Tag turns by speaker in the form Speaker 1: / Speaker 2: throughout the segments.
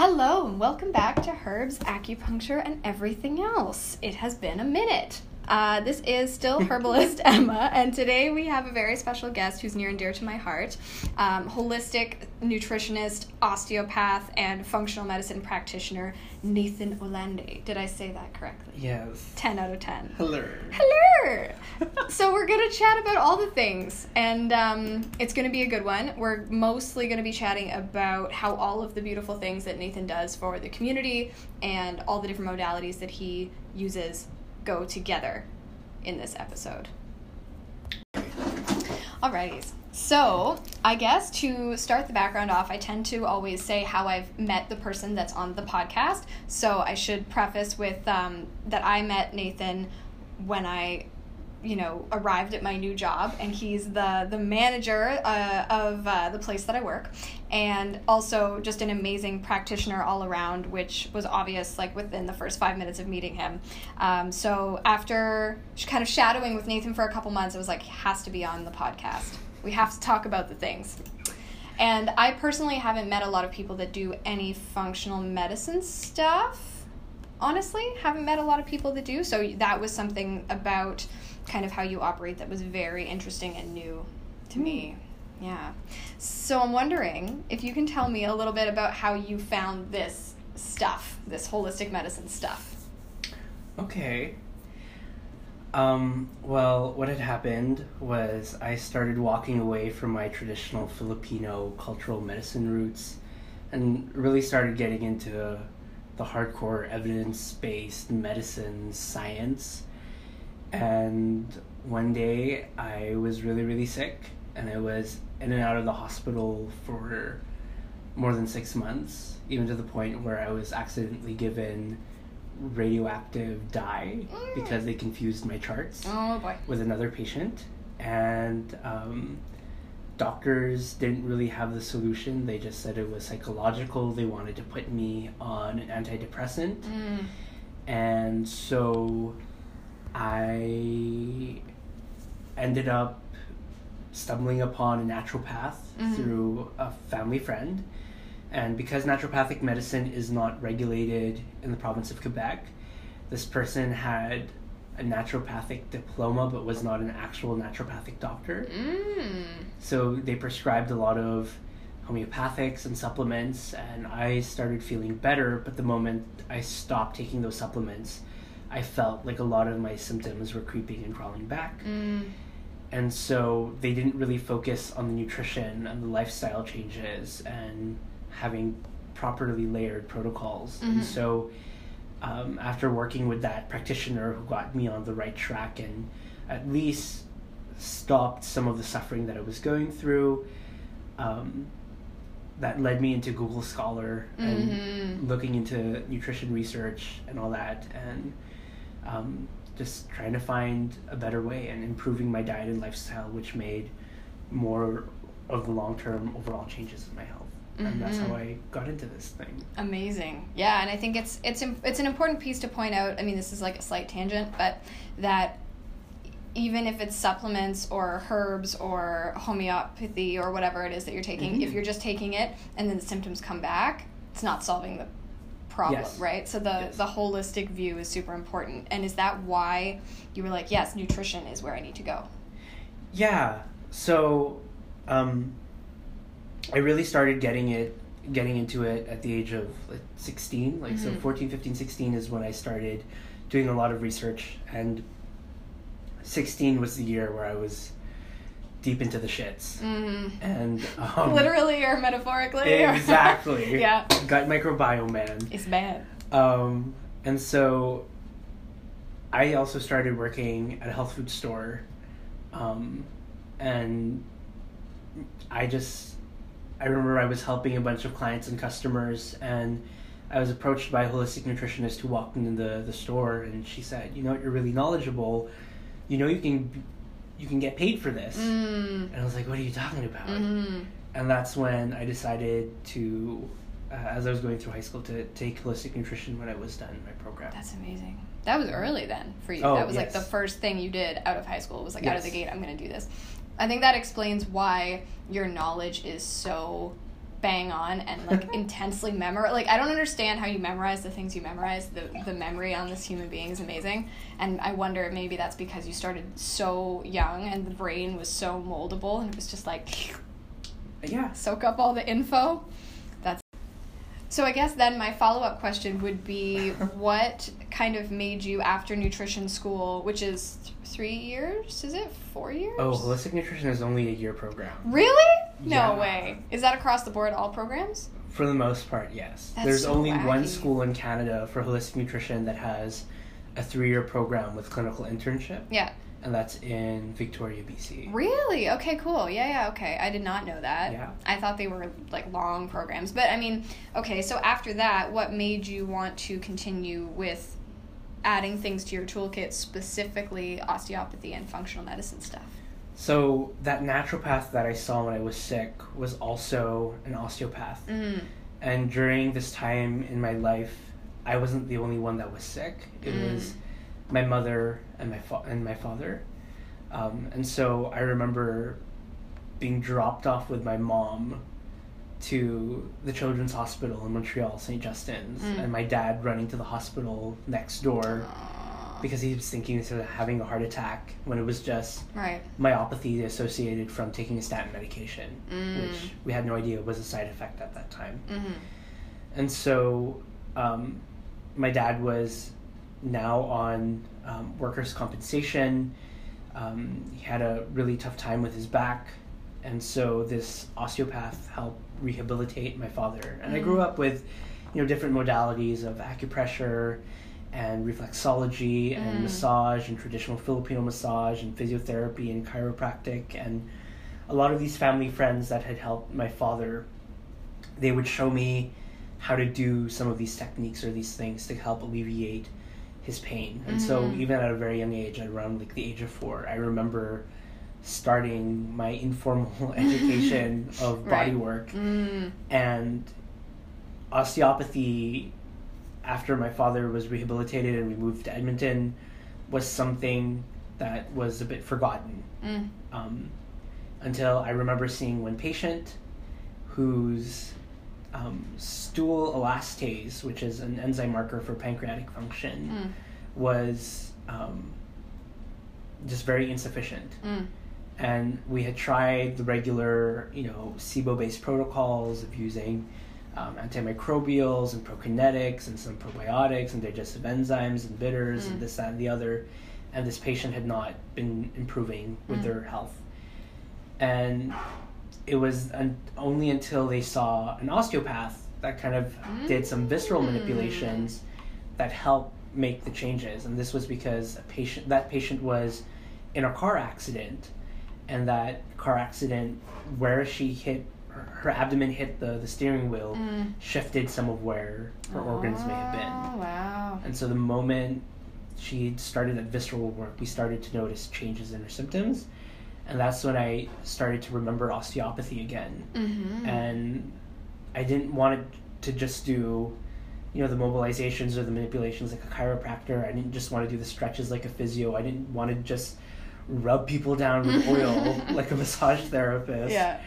Speaker 1: Hello, and welcome back to Herbs, Acupuncture, and Everything Else. It has been a minute. Uh, this is still Herbalist Emma, and today we have a very special guest who's near and dear to my heart um, holistic nutritionist, osteopath, and functional medicine practitioner, Nathan Olande. Did I say that correctly?
Speaker 2: Yes.
Speaker 1: 10 out of 10.
Speaker 2: Hello.
Speaker 1: Hello! so, we're going to chat about all the things, and um, it's going to be a good one. We're mostly going to be chatting about how all of the beautiful things that Nathan does for the community and all the different modalities that he uses go together in this episode. Alrighty. So, I guess to start the background off, I tend to always say how I've met the person that's on the podcast. So, I should preface with um, that I met Nathan when I you know arrived at my new job and he's the the manager uh, of uh, the place that i work and also just an amazing practitioner all around which was obvious like within the first five minutes of meeting him. Um, so after kind of shadowing with nathan for a couple months it was like has to be on the podcast. We have to talk about the things. And i personally haven't met a lot of people that do any functional medicine stuff. Honestly haven't met a lot of people that do. So that was something about kind of how you operate that was very interesting and new to me. Yeah. So I'm wondering if you can tell me a little bit about how you found this stuff, this holistic medicine stuff.
Speaker 2: Okay. Um, well, what had happened was I started walking away from my traditional Filipino cultural medicine roots and really started getting into the hardcore evidence based medicine science and one day I was really, really sick, and I was in and out of the hospital for more than six months, even to the point where I was accidentally given radioactive dye mm. because they confused my charts
Speaker 1: oh, boy.
Speaker 2: with another patient. And um, doctors didn't really have the solution. They just said it was psychological. They wanted to put me on an antidepressant. Mm. And so I ended up stumbling upon a naturopath mm-hmm. through a family friend. And because naturopathic medicine is not regulated in the province of Quebec, this person had a naturopathic diploma but was not an actual naturopathic doctor. Mm. So they prescribed a lot of homeopathics and supplements, and I started feeling better. But the moment I stopped taking those supplements, I felt like a lot of my symptoms were creeping and crawling back. Mm. And so they didn't really focus on the nutrition and the lifestyle changes and having properly layered protocols. Mm-hmm. And so um, after working with that practitioner who got me on the right track and at least stopped some of the suffering that I was going through, um, that led me into Google Scholar and mm-hmm. looking into nutrition research and all that. And um, just trying to find a better way and improving my diet and lifestyle, which made more of the long term overall changes in my health. Mm-hmm. And that's how mm-hmm. I got into this thing.
Speaker 1: Amazing, yeah, and I think it's it's it's an important piece to point out. I mean, this is like a slight tangent, but that even if it's supplements or herbs or homeopathy or whatever it is that you're taking, mm-hmm. if you're just taking it and then the symptoms come back, it's not solving the problem, yes. right? So the yes. the holistic view is super important. And is that why you were like, yes, nutrition is where I need to go?
Speaker 2: Yeah. So um, I really started getting it getting into it at the age of like 16 like mm-hmm. so 14 15 16 is when i started doing a lot of research and 16 was the year where i was deep into the shits. Mm-hmm. And
Speaker 1: um, literally or metaphorically.
Speaker 2: Exactly.
Speaker 1: yeah.
Speaker 2: Gut microbiome, man.
Speaker 1: It's bad.
Speaker 2: Um, and so I also started working at a health food store. Um, and I just, I remember I was helping a bunch of clients and customers, and I was approached by a holistic nutritionist who walked into the, the store, and she said, You know, you're really knowledgeable. You know, you can you can get paid for this. Mm. And I was like, what are you talking about? Mm-hmm. And that's when I decided to, uh, as I was going through high school, to take holistic nutrition when I was done my program.
Speaker 1: That's amazing. That was early then for you. Oh, that was yes. like the first thing you did out of high school. It was like yes. out of the gate, I'm going to do this. I think that explains why your knowledge is so bang on and like intensely memorize. Like I don't understand how you memorize the things you memorize. The the memory on this human being is amazing, and I wonder maybe that's because you started so young and the brain was so moldable and it was just like
Speaker 2: Yeah.
Speaker 1: soak up all the info. So. I guess then my follow up question would be, what kind of made you after nutrition school, which is th- three years? Is it four years?
Speaker 2: Oh, holistic nutrition is only a year program.
Speaker 1: Really? No
Speaker 2: Yeah.
Speaker 1: way. Is that across the board, all programs?
Speaker 2: For the most part, yes.
Speaker 1: That's
Speaker 2: There's
Speaker 1: so
Speaker 2: only one school in Canada for holistic nutrition that has a three-year program with clinical internship,
Speaker 1: Yeah.
Speaker 2: And that's in Victoria, BC.
Speaker 1: Really? Okay, cool. Yeah, yeah, okay. I did not know that.
Speaker 2: Yeah.
Speaker 1: I thought they were like long programs. But I mean, okay, so after that, what made you want to continue with adding things to your toolkit, specifically osteopathy and functional medicine stuff?
Speaker 2: So that naturopath that I saw when I was sick was also an osteopath.
Speaker 1: Mm.
Speaker 2: And during this time in my life, I wasn't the only one that was sick. It
Speaker 1: Mm.
Speaker 2: was my mother and my fa- and my father. Um, and so I remember being dropped off with my mom to the Children's Hospital in Montreal, St. Justine's,
Speaker 1: Mm.
Speaker 2: and my dad running to the hospital next door
Speaker 1: Aw.
Speaker 2: because he was thinking of having a heart attack when it was just
Speaker 1: Right.
Speaker 2: myopathy associated from taking a statin medication,
Speaker 1: Mm.
Speaker 2: which we had no idea was a side effect at that time.
Speaker 1: Mm-hmm.
Speaker 2: And so um, my dad was now on um, workers' compensation. Um, he had a really tough time with his back. And so this osteopath helped rehabilitate my father. And I grew
Speaker 1: Mm.
Speaker 2: up with, you know, different modalities of acupressure and reflexology and
Speaker 1: Mm.
Speaker 2: massage and traditional Filipino massage and physiotherapy and chiropractic and a lot of these family friends that had helped my father they would show me how to do some of these techniques or these things to help alleviate his pain. And so
Speaker 1: Mhm.
Speaker 2: even at a very young age, around like the age of four, I remember starting my informal education of body
Speaker 1: Right.
Speaker 2: work
Speaker 1: Mm.
Speaker 2: and osteopathy after my father was rehabilitated and we moved to Edmonton was something that was a bit forgotten
Speaker 1: Mm.
Speaker 2: um, until I remember seeing one patient whose um, stool elastase, which is an enzyme marker for pancreatic function,
Speaker 1: Mm.
Speaker 2: was um, just very insufficient.
Speaker 1: Mm.
Speaker 2: And we had tried the regular, you know, SIBO-based protocols of using um, antimicrobials and prokinetics and some probiotics and digestive enzymes and bitters
Speaker 1: Mm.
Speaker 2: and this, that, and the other. And this patient had not been improving with
Speaker 1: Mm.
Speaker 2: their health. And it was un- only until they saw an osteopath that kind of did some visceral
Speaker 1: Mm.
Speaker 2: manipulations that helped make the changes. And this was because a patient that patient was in a car accident, and that car accident where she hit her, abdomen hit the, the steering wheel
Speaker 1: Mm.
Speaker 2: shifted some of where her organs may have
Speaker 1: Oh,
Speaker 2: been.
Speaker 1: wow.
Speaker 2: And so the moment she started that visceral work, we started to notice changes in her symptoms. And that's when I started to remember osteopathy again.
Speaker 1: Mm-hmm.
Speaker 2: And I didn't want to just do, you know, the mobilizations or the manipulations like a chiropractor. I didn't just want to do the stretches like a physio. I didn't want to just rub people down with oil like a massage therapist.
Speaker 1: yeah.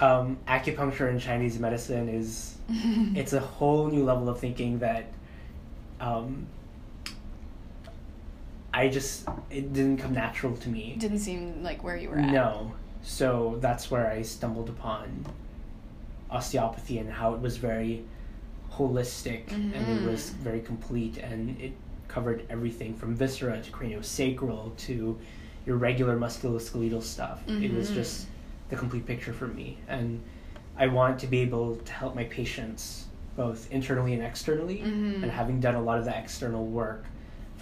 Speaker 2: Um, acupuncture in Chinese medicine is it's a whole new level of thinking that um, I just it didn't come natural to me.
Speaker 1: Didn't seem like where you were at.
Speaker 2: No. So that's where I stumbled upon osteopathy and how it was very holistic and it was
Speaker 1: Mhm.
Speaker 2: very complete and it covered everything from viscera to craniosacral to your regular musculoskeletal stuff. It was
Speaker 1: Mhm.
Speaker 2: just the complete picture for me. And I want to be able to help my patients both internally and externally.
Speaker 1: Mhm.
Speaker 2: And having done a lot of the external work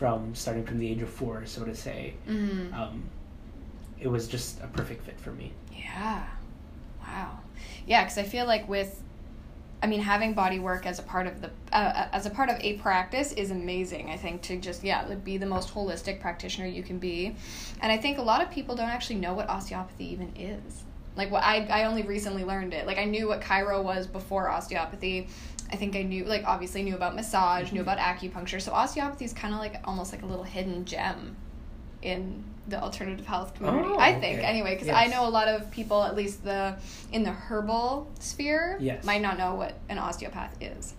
Speaker 2: from starting from the age of four, so to say,
Speaker 1: Mm.
Speaker 2: um, it was just a perfect fit for me.
Speaker 1: Yeah. Wow. Yeah, because I feel like with, I mean, having body work as a part of the uh, as a part of a practice is amazing. I think to just yeah, like be the most holistic practitioner you can be, and I think a lot of people don't actually know what osteopathy even is. Like what I I only recently learned it. Like I knew what chiro was before osteopathy. I think I knew like obviously knew about massage, knew about acupuncture. So osteopathy is kind of like almost like a little hidden gem in the alternative health community.
Speaker 2: Oh,
Speaker 1: I think
Speaker 2: okay.
Speaker 1: anyway, because I know a lot of people, at least the in the herbal sphere,
Speaker 2: Yes.
Speaker 1: might not know what an osteopath is.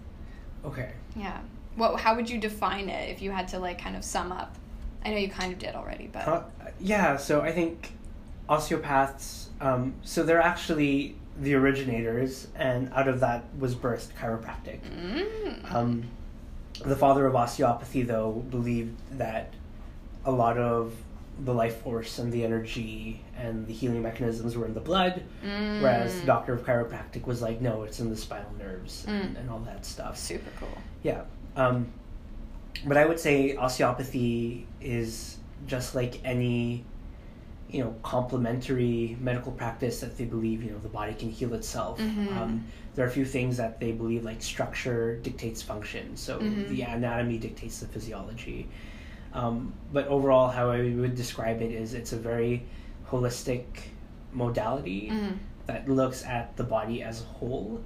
Speaker 2: Okay.
Speaker 1: Yeah. What? How would you define it if you had to like kind of sum up? I know you kind of did already, but
Speaker 2: Uh, yeah, so I think osteopaths, um, so they're actually the originators, and out of that was birthed chiropractic.
Speaker 1: mm.
Speaker 2: Um, the father of osteopathy, though, believed that a lot of the life force and the energy and the healing mechanisms were in the blood,
Speaker 1: Mm.
Speaker 2: whereas the doctor of chiropractic was like, no, it's in the spinal nerves and,
Speaker 1: Mm.
Speaker 2: and all that stuff.
Speaker 1: super cool.
Speaker 2: Yeah. Um, but I would say osteopathy is just like any, you know, complementary medical practice that they believe, you know, the body can heal itself.
Speaker 1: Mhm.
Speaker 2: Um, there are a few things that they believe like structure dictates function. So
Speaker 1: Mhm.
Speaker 2: the anatomy dictates the physiology. Um, but overall, how I would describe it is it's a very holistic modality
Speaker 1: Mm.
Speaker 2: that looks at the body as a whole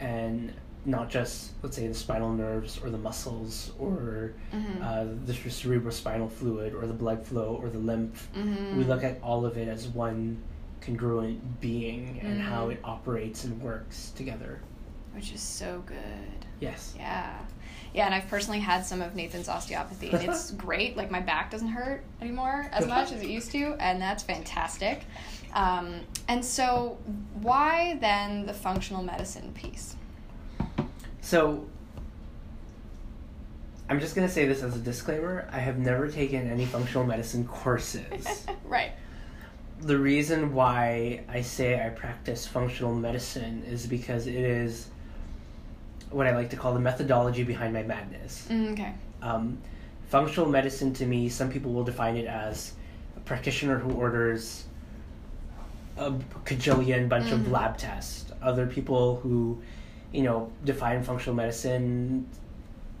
Speaker 2: and not just let's say the spinal nerves or the muscles or
Speaker 1: Mhm.
Speaker 2: uh, the cerebrospinal fluid or the blood flow or the lymph
Speaker 1: Mhm.
Speaker 2: we look at all of it as one congruent being and how it operates and works together
Speaker 1: which is so good.
Speaker 2: yes
Speaker 1: Yeah. Yeah, and I've personally had some of Nathan's osteopathy, and it's great. Like, my back doesn't hurt anymore as much as it used to, and that's fantastic. Um, and so, why then the functional medicine piece?
Speaker 2: So i'm just going to say this as a disclaimer i have never taken any functional medicine courses
Speaker 1: right.
Speaker 2: the reason why I say I practice functional medicine is because it is what I like to call the methodology behind my madness.
Speaker 1: Mm, okay.
Speaker 2: Um, functional medicine to me, some people will define it as a practitioner who orders a cajillion bunch
Speaker 1: Mhm.
Speaker 2: of lab tests. Other people who, you know, define functional medicine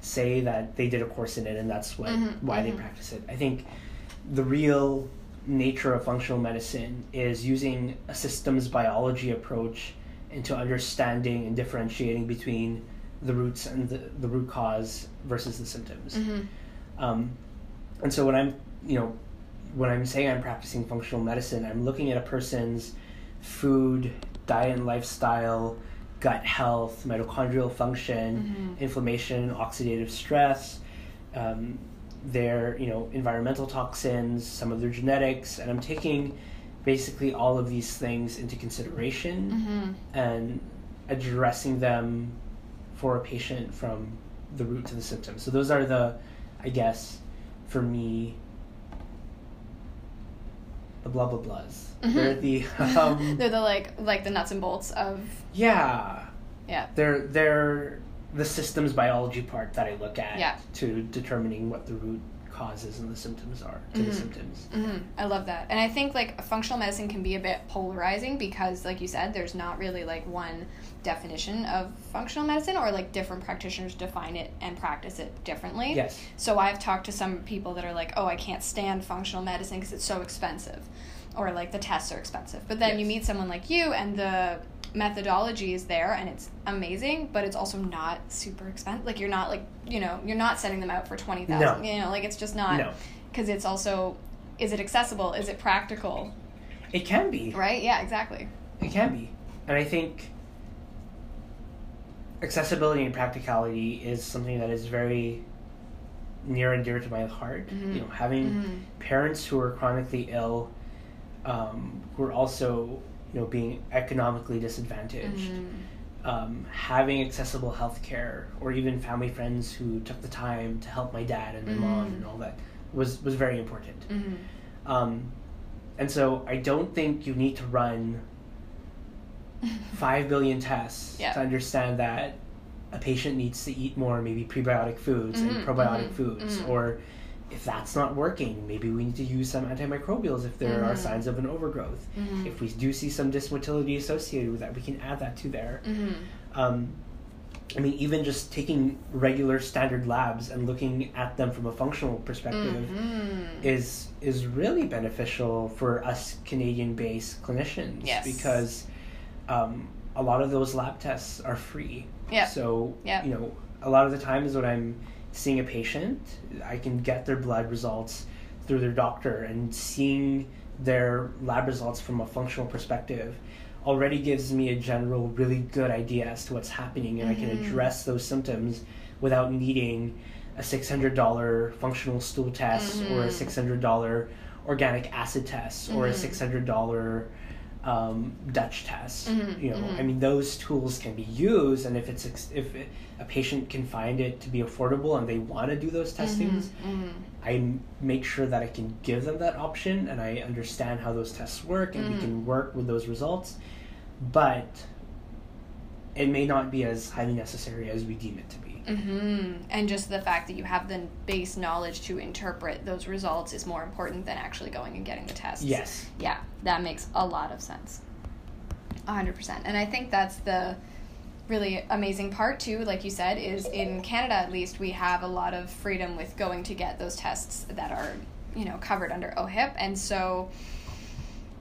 Speaker 2: say that they did a course in it and that's what
Speaker 1: Mhm,
Speaker 2: why they
Speaker 1: mhm.
Speaker 2: practice it. I think the real nature of functional medicine is using a systems biology approach into understanding and differentiating between the roots and the, the root cause versus the symptoms.
Speaker 1: hmm
Speaker 2: Um, and so when I'm, you know, when I'm saying I'm practicing functional medicine, I'm looking at a person's food, diet and lifestyle, gut health, mitochondrial function,
Speaker 1: Mhm.
Speaker 2: inflammation, oxidative stress, um, their, you know, environmental toxins, some of their genetics, and I'm taking basically all of these things into consideration
Speaker 1: hmm
Speaker 2: and addressing them for a patient from the root to the symptom. So those are the, I guess, for me, the blah blah blahs.
Speaker 1: Mhm.
Speaker 2: They're the um,
Speaker 1: They're the like like the nuts and bolts of
Speaker 2: yeah.
Speaker 1: yeah.
Speaker 2: They're they're the systems biology part that I look at
Speaker 1: Yeah.
Speaker 2: to determining what the root causes and the symptoms are to the
Speaker 1: Mhm.
Speaker 2: symptoms.
Speaker 1: hmm I love that, and I think like functional medicine can be a bit polarizing because, like you said, there's not really like one definition of functional medicine, or like different practitioners define it and practice it differently.
Speaker 2: Yes.
Speaker 1: So I've talked to some people that are like, "Oh, I can't stand functional medicine because it's so expensive," or like the tests are expensive. But then you meet someone like you, and the methodology is there and it's amazing but it's also not super expensive like you're not like you know you're not sending them out for 20000
Speaker 2: No.
Speaker 1: you know like it's just not
Speaker 2: No.
Speaker 1: because it's also is it accessible is it practical
Speaker 2: It can be.
Speaker 1: right yeah exactly
Speaker 2: It can be. And I think accessibility and practicality is something that is very near and dear to my heart.
Speaker 1: Mhm.
Speaker 2: You know, having
Speaker 1: Mhm.
Speaker 2: parents who are chronically ill, um, who are also, you know, being economically disadvantaged,
Speaker 1: Mhm.
Speaker 2: um, having accessible health care, or even family friends who took the time to help my dad and my mom
Speaker 1: Mhm.
Speaker 2: and all that was, was very important.
Speaker 1: Mhm.
Speaker 2: Um, and so I don't think you need to run five billion tests
Speaker 1: Yeah.
Speaker 2: to understand that a patient needs to eat more maybe prebiotic foods
Speaker 1: Mhm,
Speaker 2: and probiotic
Speaker 1: mhm,
Speaker 2: foods
Speaker 1: mhm.
Speaker 2: or if that's not working maybe we need to use some antimicrobials if there are
Speaker 1: Mhm.
Speaker 2: signs of an overgrowth
Speaker 1: Mhm.
Speaker 2: if we do see some dysmotility associated with that we can add that to there
Speaker 1: Mhm.
Speaker 2: um, I mean, even just taking regular standard labs and looking at them from a functional perspective is is really beneficial for us Canadian-based clinicians
Speaker 1: Yes.
Speaker 2: because um, a lot of those lab tests are free.
Speaker 1: Yeah.
Speaker 2: So
Speaker 1: Yeah.
Speaker 2: you know, a lot of the times when I'm seeing a patient, I can get their blood results through their doctor and seeing their lab results from a functional perspective already gives me a general really good idea as to what's happening and mm-hmm. I can mm-hmm. address those symptoms without needing a $600 functional stool test mm-hmm. or a mm-hmm. $600 organic acid test mm-hmm. or a $600 mm-hmm. Um, Dutch test. Mm-hmm. You know, I mean, those tools can be used, and if it's if it, a patient can find it to be affordable and they want to do those testings, I make sure that I can give them that option and I understand how those tests work and we can work with those results. But it may not be as highly necessary as we deem it to be.
Speaker 1: Mm-hmm. And just the fact that you have the base knowledge to interpret those results is more important than actually going and getting the tests.
Speaker 2: Yes.
Speaker 1: Yeah, that makes a lot of sense. 100%. And I think that's the really amazing part too like you said is in canada at least we have a lot of freedom with going to get those tests that are you know covered under ohip and so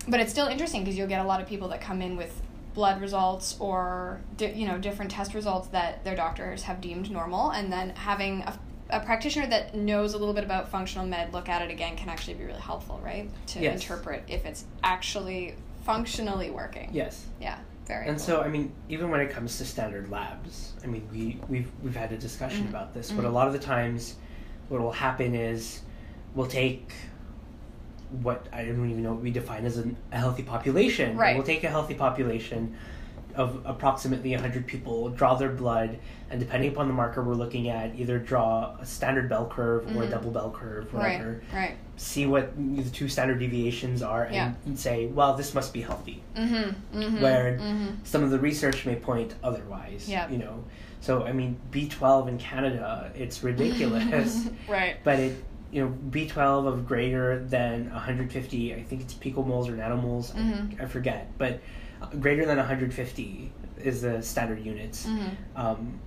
Speaker 1: but it's still interesting because you'll get a lot of people that come in with blood results or di- you know different test results that their doctors have deemed normal and then having a, a, practitioner that knows a little bit about functional med look at it again can actually be really helpful right to yes. interpret if it's actually functionally working
Speaker 2: yes
Speaker 1: yeah very
Speaker 2: and
Speaker 1: cool.
Speaker 2: so i mean even when it comes to standard labs i mean we we've we've had a discussion mm-hmm. about this mm-hmm. but a lot of the times what will happen is we'll take what I don't even know what we define as an, a healthy population.
Speaker 1: Right.
Speaker 2: We'll take a healthy population of approximately 100 people, draw their blood, and depending upon the marker we're looking at, either draw a standard bell curve mm-hmm. or a mm-hmm. double bell curve,
Speaker 1: whatever. Right. right.
Speaker 2: See what the two standard deviations are, and, yeah. and say, well, this must be healthy.
Speaker 1: Mm-hmm. Mm-hmm.
Speaker 2: Where
Speaker 1: mm-hmm.
Speaker 2: some of the research may point otherwise.
Speaker 1: Yeah.
Speaker 2: You know. So I mean, B12 in Canada, it's ridiculous.
Speaker 1: right.
Speaker 2: But it you know B12 of greater than 150 I think it's picomoles or nanomoles mm-hmm. I, I, forget but greater than 150 is the standard units mm-hmm. um,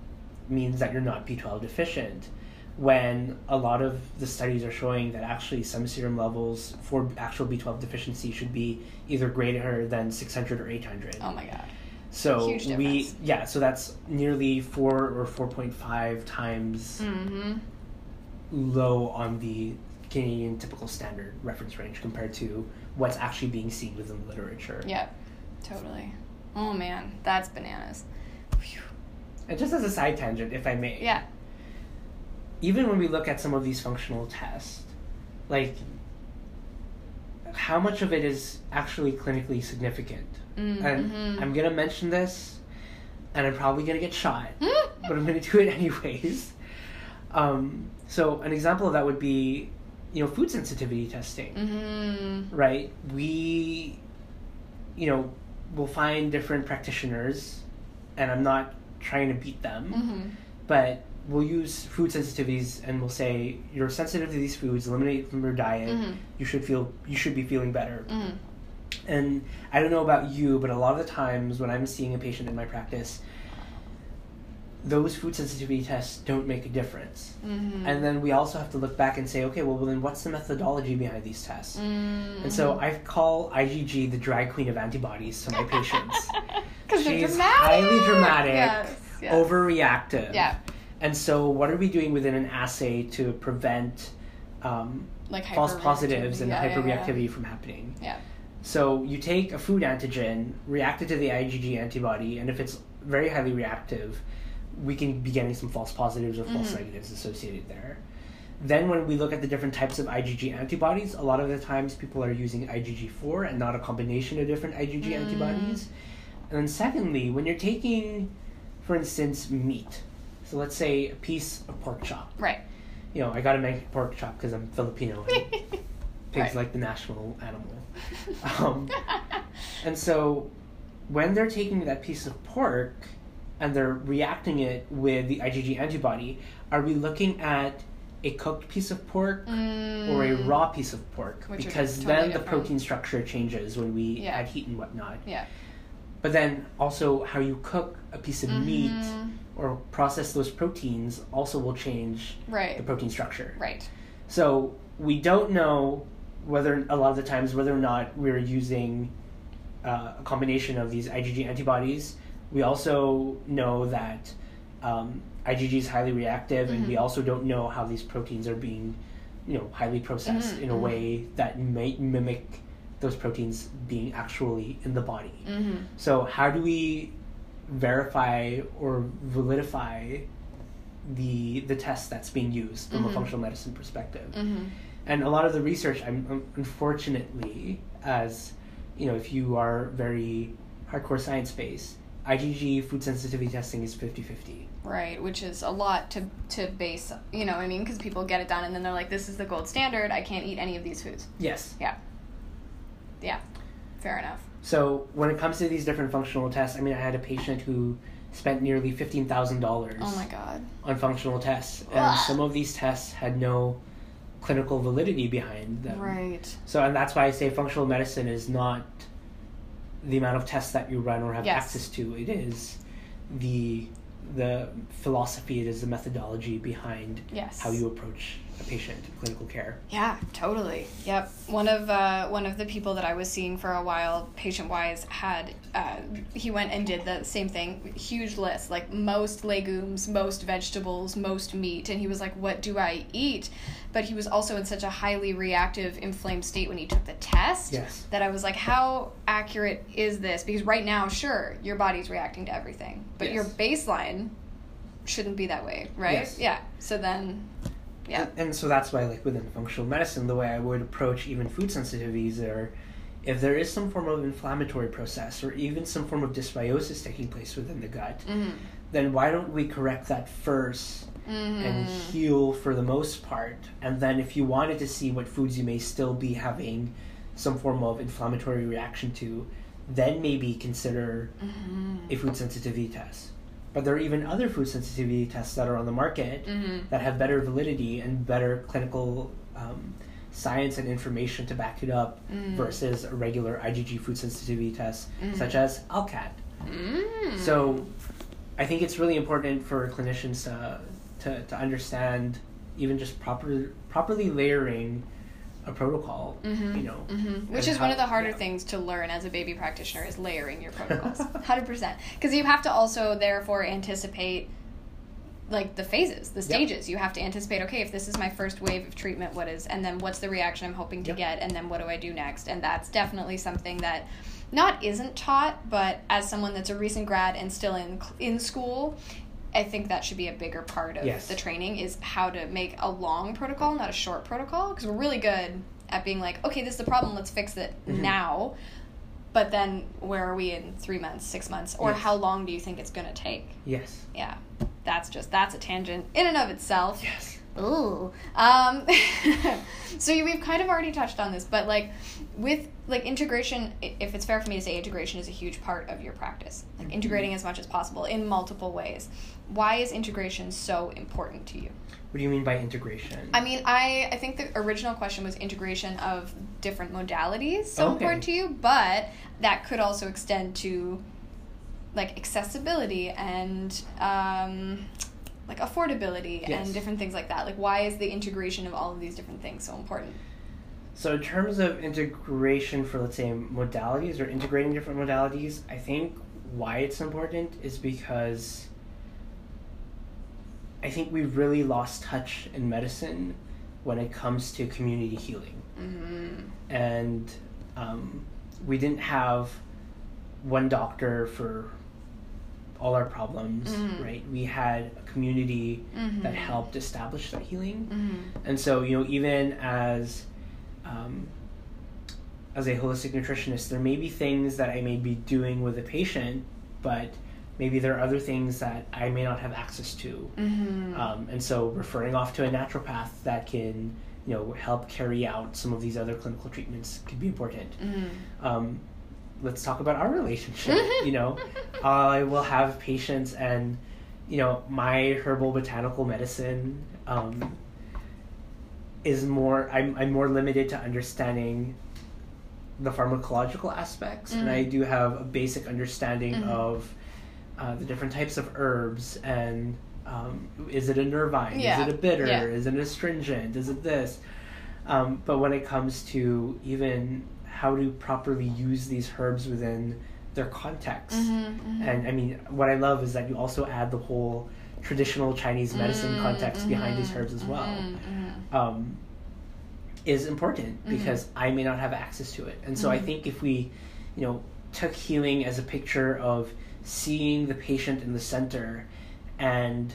Speaker 2: means that you're not B12 deficient when a lot of the studies are showing that actually some serum levels for actual B12 deficiency should be either greater than 600 or 800
Speaker 1: oh my god
Speaker 2: so we yeah so that's nearly 4 or 4.5 times
Speaker 1: mm-hmm
Speaker 2: low on the Canadian typical standard reference range compared to what's actually being seen within the literature.
Speaker 1: Yeah, totally. Oh man, that's bananas.
Speaker 2: Whew. And just as a side tangent, if I may.
Speaker 1: Yeah.
Speaker 2: Even when we look at some of these functional tests, like how much of it is actually clinically significant?
Speaker 1: Mm-hmm.
Speaker 2: And I'm gonna mention this, and I'm probably gonna get shot, but I'm gonna do it anyways. Um, so an example of that would be, you know, food sensitivity testing.
Speaker 1: Mm-hmm.
Speaker 2: Right? We, you know, will find different practitioners, and I'm not trying to beat them,
Speaker 1: mm-hmm.
Speaker 2: but we'll use food sensitivities and we'll say you're sensitive to these foods, eliminate from your diet.
Speaker 1: Mm-hmm.
Speaker 2: You should feel you should be feeling better.
Speaker 1: Mm-hmm.
Speaker 2: And I don't know about you, but a lot of the times when I'm seeing a patient in my practice, those food sensitivity tests don't make a difference.
Speaker 1: Mm-hmm.
Speaker 2: And then we also have to look back and say, okay, well, then what's the methodology behind these tests?
Speaker 1: Mm-hmm.
Speaker 2: And so I call IgG the drag queen of antibodies to my patients.
Speaker 1: Because she's
Speaker 2: highly dramatic,
Speaker 1: yes, yes.
Speaker 2: overreactive.
Speaker 1: Yeah.
Speaker 2: And so, what are we doing within an assay to prevent um,
Speaker 1: like
Speaker 2: false positives and
Speaker 1: yeah,
Speaker 2: hyperreactivity
Speaker 1: yeah, yeah.
Speaker 2: from happening?
Speaker 1: Yeah.
Speaker 2: So you take a food antigen, react it to the IgG antibody, and if it's very highly reactive, we can be getting some false positives or false mm-hmm. negatives associated there. Then, when we look at the different types of IgG antibodies, a lot of the times people are using IgG4 and not a combination of different IgG mm. antibodies. And then, secondly, when you're taking, for instance, meat, so let's say a piece of pork chop.
Speaker 1: Right.
Speaker 2: You know, I gotta make pork chop because I'm Filipino and pig's right. like the national animal. Um, and so, when they're taking that piece of pork, and they're reacting it with the IgG antibody, are we looking at a cooked piece of pork
Speaker 1: mm.
Speaker 2: or a raw piece of pork?
Speaker 1: Which
Speaker 2: because
Speaker 1: totally
Speaker 2: then
Speaker 1: different.
Speaker 2: the protein structure changes when we
Speaker 1: yeah.
Speaker 2: add heat and whatnot.
Speaker 1: Yeah.
Speaker 2: But then also how you cook a piece of
Speaker 1: mm-hmm.
Speaker 2: meat or process those proteins also will change
Speaker 1: right.
Speaker 2: the protein structure.
Speaker 1: Right.
Speaker 2: So we don't know whether a lot of the times whether or not we're using uh, a combination of these IgG antibodies we also know that um, IgG is highly reactive, mm-hmm. and we mm-hmm. also don't know how these proteins are being you know highly processed
Speaker 1: Mhm,
Speaker 2: in a
Speaker 1: mhm.
Speaker 2: way that may mimic those proteins being actually in the body.
Speaker 1: Mm-hmm.
Speaker 2: So how do we verify or validify the the test that's being used from a functional medicine perspective?
Speaker 1: Mm-hmm.
Speaker 2: And a lot of the research, I'm unfortunately, as you know, if you are very hardcore science based, IgG food sensitivity testing is 50-50.
Speaker 1: Right, which is a lot to to base. You know, what I mean, because people get it done and then they're like, "This is the gold standard. I can't eat any of these foods."
Speaker 2: Yes.
Speaker 1: Yeah. Yeah, fair enough.
Speaker 2: So when it comes to these different functional tests, I mean, I had a patient who spent nearly fifteen thousand dollars
Speaker 1: Oh my god.
Speaker 2: on functional tests, and
Speaker 1: Ugh.
Speaker 2: some of these tests had no clinical validity behind them.
Speaker 1: Right.
Speaker 2: So, and that's why I say functional medicine is not the amount of tests that you run or have
Speaker 1: Yes.
Speaker 2: access to. It is the the philosophy. It is the methodology behind
Speaker 1: Yes.
Speaker 2: how you approach a patient in clinical care.
Speaker 1: Yeah, totally. Yep. One of uh, one of the people that I was seeing for a while, patient wise, had uh, he went and did the same thing. Huge list, like most legumes, most vegetables, most meat, and he was like, "What do I eat?" But he was also in such a highly reactive, inflamed state when he took the test
Speaker 2: Yes.
Speaker 1: that I was like, "How accurate is this?" Because right now, sure, your body's reacting to everything, but your baseline shouldn't be that way, right?
Speaker 2: Yes.
Speaker 1: Yeah. So then, yeah.
Speaker 2: And, and so that's why, like within functional medicine, the way I would approach even food sensitivities are, if there is some form of inflammatory process or even some form of dysbiosis taking place within the gut,
Speaker 1: Mm-hmm.
Speaker 2: then why don't we correct that first and
Speaker 1: Mm-hmm.
Speaker 2: heal for the most part. And then if you wanted to see what foods you may still be having some form of inflammatory reaction to, then maybe consider
Speaker 1: Mm-hmm.
Speaker 2: a food sensitivity test. But there are even other food sensitivity tests that are on the market
Speaker 1: Mm-hmm.
Speaker 2: that have better validity and better clinical um, science and information to back it up
Speaker 1: Mm.
Speaker 2: versus a regular IgG food sensitivity test,
Speaker 1: Mhm.
Speaker 2: such as ALCAT.
Speaker 1: Mm.
Speaker 2: So I think it's really important for clinicians to, to, to understand even just proper, properly layering a protocol,
Speaker 1: Mhm.
Speaker 2: you know.
Speaker 1: Mhm. Which is one of the harder
Speaker 2: yeah.
Speaker 1: things to learn as a baby practitioner is layering your protocols. 100%. Because you have to also therefore anticipate like the phases, the stages. You have to anticipate okay, if this is my first wave of treatment, what is and then what's the reaction I'm hoping to
Speaker 2: Yep.
Speaker 1: get and then what do I do next? And that's definitely something that not isn't taught, but as someone that's a recent grad and still in in school, I think that should be a bigger part of
Speaker 2: Yes.
Speaker 1: the training is how to make a long protocol, not a short protocol, because we're really good at being like, okay, this is the problem, let's fix it
Speaker 2: Mhm.
Speaker 1: now. But then where are we in three months, six months, or
Speaker 2: Yes.
Speaker 1: how long do you think it's gonna take?
Speaker 2: Yes.
Speaker 1: Yeah, that's just that's a tangent in and of itself.
Speaker 2: Yes.
Speaker 1: Ooh. Um, so we've kind of already touched on this, but like with like integration, if it's fair for me to say, integration is a huge part of your practice. Like integrating as much as possible in multiple ways. Why is integration so important to you?
Speaker 2: What do you mean by integration?
Speaker 1: I mean, I I think the original question was integration of different modalities so
Speaker 2: Okay.
Speaker 1: important to you, but that could also extend to like accessibility and um, like affordability
Speaker 2: Yes.
Speaker 1: and different things like that. Like, why is the integration of all of these different things so important?
Speaker 2: So, in terms of integration for, let's say, modalities or integrating different modalities, I think why it's important is because I think we've really lost touch in medicine when it comes to community healing.
Speaker 1: Mm-hmm.
Speaker 2: And um, we didn't have one doctor for all our problems,
Speaker 1: Mhm.
Speaker 2: right? We had a community
Speaker 1: Mhm.
Speaker 2: that helped establish that healing.
Speaker 1: Mm-hmm.
Speaker 2: And so, you know, even as um, as a holistic nutritionist, there may be things that I may be doing with a patient, but maybe there are other things that I may not have access to.
Speaker 1: Mm-hmm.
Speaker 2: Um, and so, referring off to a naturopath that can, you know, help carry out some of these other clinical treatments could be important.
Speaker 1: mm-hmm.
Speaker 2: Um, let's talk about our relationship. you know, I will have patients, and you know, my herbal botanical medicine um, is more. I'm I'm more limited to understanding the pharmacological aspects, and I
Speaker 1: Mhm.
Speaker 2: do have a basic understanding
Speaker 1: Mhm.
Speaker 2: of uh, the different types of herbs and. Um, is it a nervine?
Speaker 1: Yeah.
Speaker 2: Is it a bitter?
Speaker 1: Yeah.
Speaker 2: Is it an astringent? Is it this? Um, but when it comes to even how to properly use these herbs within their context,
Speaker 1: Mm-hmm.
Speaker 2: and I mean, what I love is that you also add the whole traditional Chinese medicine
Speaker 1: Mm,
Speaker 2: context behind these herbs as well.
Speaker 1: mhm, mhm.
Speaker 2: Um, is important
Speaker 1: Mhm.
Speaker 2: because I may not have access to it. And so I think if we, you know, took healing as a picture of seeing the patient in the center and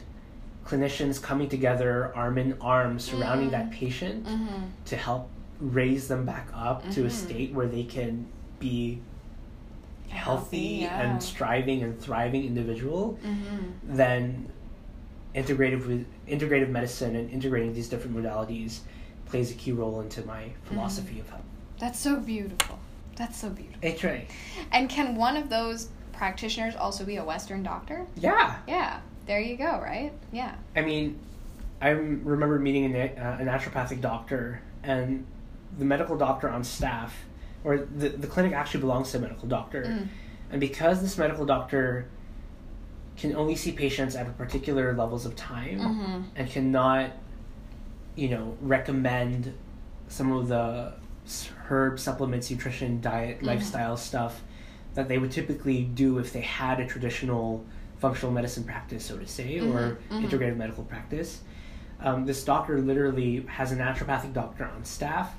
Speaker 2: clinicians coming together arm in arm surrounding
Speaker 1: Mm.
Speaker 2: that patient
Speaker 1: Mm-hmm.
Speaker 2: to help raise them back up to a
Speaker 1: Mhm.
Speaker 2: state where they can be healthy
Speaker 1: yeah.
Speaker 2: and striving and thriving individual
Speaker 1: Mm-hmm.
Speaker 2: then integrative with integrative medicine and integrating these different modalities plays a key role into my philosophy of health.
Speaker 1: That's so beautiful. That's so beautiful.
Speaker 2: It's right.
Speaker 1: And can one of those practitioners also be a Western doctor?
Speaker 2: Yeah.
Speaker 1: Yeah. There you go, right? Yeah.
Speaker 2: I mean, I remember meeting a, uh, a naturopathic doctor, and the medical doctor on staff, or the, the clinic actually belongs to a medical doctor.
Speaker 1: Mm.
Speaker 2: And because this medical doctor can only see patients at a particular levels of time
Speaker 1: Mm-hmm.
Speaker 2: and cannot, you know, recommend some of the herb supplements, nutrition, diet,
Speaker 1: Mhm.
Speaker 2: lifestyle stuff that they would typically do if they had a traditional functional medicine practice, so to say, or
Speaker 1: Mhm, mhm.
Speaker 2: integrative medical practice. Um, this doctor literally has a naturopathic doctor on staff.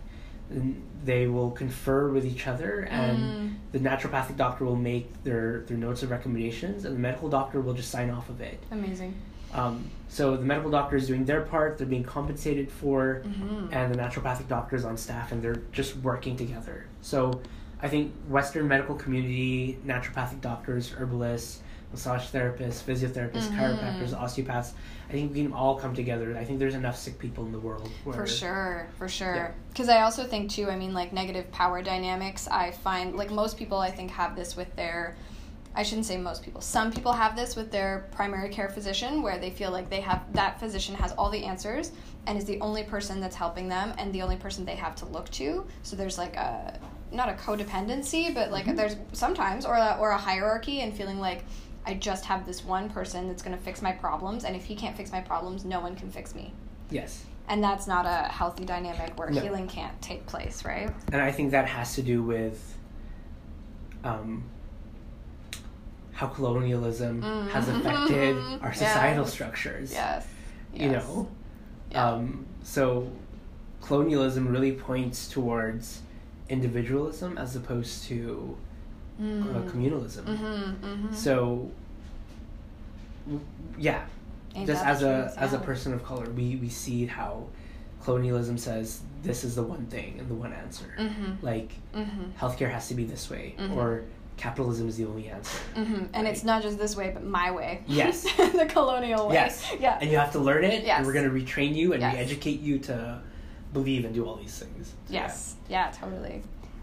Speaker 2: And they will confer with each other, and
Speaker 1: Mm.
Speaker 2: the naturopathic doctor will make their, their notes of recommendations, and the medical doctor will just sign off of it.
Speaker 1: Amazing.
Speaker 2: Um, so the medical doctor is doing their part; they're being compensated for,
Speaker 1: Mm-hmm.
Speaker 2: and the naturopathic doctor is on staff, and they're just working together. So, I think Western medical community, naturopathic doctors, herbalists, massage therapists, physiotherapists,
Speaker 1: Mhm.
Speaker 2: chiropractors, osteopaths. I think we can all come together. I think there's enough sick people in the world. Where,
Speaker 1: For sure, for sure. Because I also think too. I mean, like negative power dynamics. I find like most people, I think, have this with their. I shouldn't say most people. Some people have this with their primary care physician, where they feel like they have that physician has all the answers and is the only person that's helping them and the only person they have to look to. So there's like a not a codependency, but like
Speaker 2: Mhm.
Speaker 1: there's sometimes or a, or a hierarchy and feeling like I just have this one person that's going to fix my problems, and if he can't fix my problems, no one can fix me
Speaker 2: Yes,
Speaker 1: and that's not a healthy dynamic where
Speaker 2: No.
Speaker 1: healing can't take place right
Speaker 2: and I think that has to do with um, how colonialism has
Speaker 1: Mhm.
Speaker 2: affected our societal
Speaker 1: Yes.
Speaker 2: structures.
Speaker 1: yes,
Speaker 2: You know,
Speaker 1: Yeah.
Speaker 2: um, so colonialism really points towards individualism as opposed to uh,
Speaker 1: mm.
Speaker 2: communalism.
Speaker 1: mm-hmm, mm-hmm.
Speaker 2: So, w- yeah, just as a as a person of color, we we see how colonialism says this is the one thing and the one answer.
Speaker 1: mm-hmm,
Speaker 2: Like
Speaker 1: mm-hmm,
Speaker 2: healthcare has to be this way,
Speaker 1: Mhm.
Speaker 2: or capitalism is the only answer.
Speaker 1: mm-hmm. and it's not just this way but my way
Speaker 2: Yes.
Speaker 1: the colonial way
Speaker 2: Yes.
Speaker 1: yeah
Speaker 2: And you have to learn it,
Speaker 1: Yes.
Speaker 2: and we're going to retrain you and
Speaker 1: Yes.
Speaker 2: re-educate you to believe and do all these things.
Speaker 1: Yes. Yeah, totally.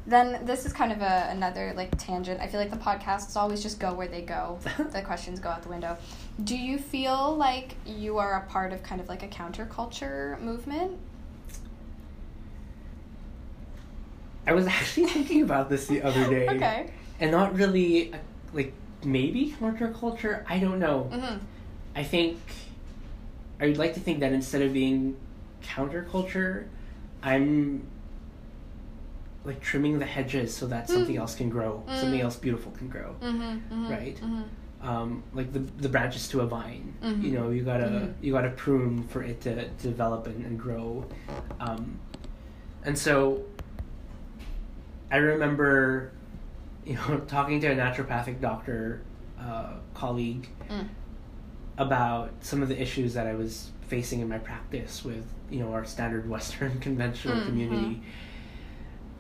Speaker 1: Then this is kind of a another like tangent. I feel like the podcasts always just go where they go. the questions go out the window. Do you feel like you are a part of kind of like a counterculture movement?
Speaker 2: I was actually thinking about this the other day,
Speaker 1: Okay.
Speaker 2: and not really like maybe counterculture. I don't know.
Speaker 1: Mhm.
Speaker 2: I think I would like to think that instead of being counterculture, I'm like trimming the hedges so that something
Speaker 1: Mm.
Speaker 2: else can grow, something
Speaker 1: Mm.
Speaker 2: else beautiful can grow.
Speaker 1: Mhm. mhm,
Speaker 2: Right.
Speaker 1: Mhm.
Speaker 2: Um, like the the branches to a vine.
Speaker 1: Mhm.
Speaker 2: You know, you gotta
Speaker 1: Mhm.
Speaker 2: you gotta prune for it to, to develop and, and grow. Um, and so I remember, you know, talking to a naturopathic doctor uh, colleague
Speaker 1: Mm.
Speaker 2: about some of the issues that I was facing in my practice with you know our standard Western conventional
Speaker 1: Mhm.
Speaker 2: community,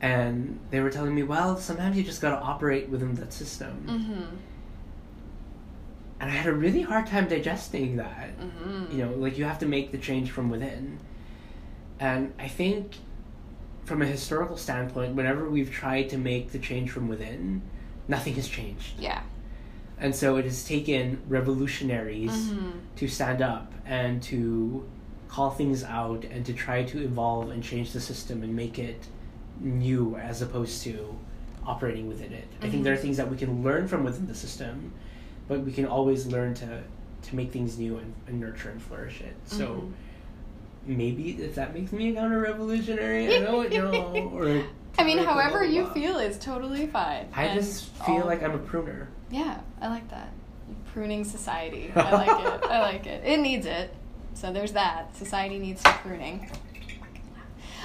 Speaker 2: and they were telling me, well, sometimes you just got to operate within that system,
Speaker 1: Mhm.
Speaker 2: and I had a really hard time digesting that.
Speaker 1: Mhm.
Speaker 2: You know, like you have to make the change from within, and I think from a historical standpoint, whenever we've tried to make the change from within, nothing has changed.
Speaker 1: Yeah.
Speaker 2: And so it has taken revolutionaries
Speaker 1: Mhm.
Speaker 2: to stand up and to call things out and to try to evolve and change the system and make it new as opposed to operating within it. I think there are
Speaker 1: Mhm.
Speaker 2: things that we can learn from within the system, but we can always learn to to make things new and, and nurture and flourish it. So
Speaker 1: Mhm.
Speaker 2: maybe if that makes me a counter revolutionary, I don't know. Or
Speaker 1: I mean,
Speaker 2: blah, blah,
Speaker 1: however
Speaker 2: blah,
Speaker 1: you feel is totally fine.
Speaker 2: I just feel like I'm a pruner.
Speaker 1: Yeah, I like that. Pruning society. I like it. I like it. It needs it. So there's that. Society needs some pruning.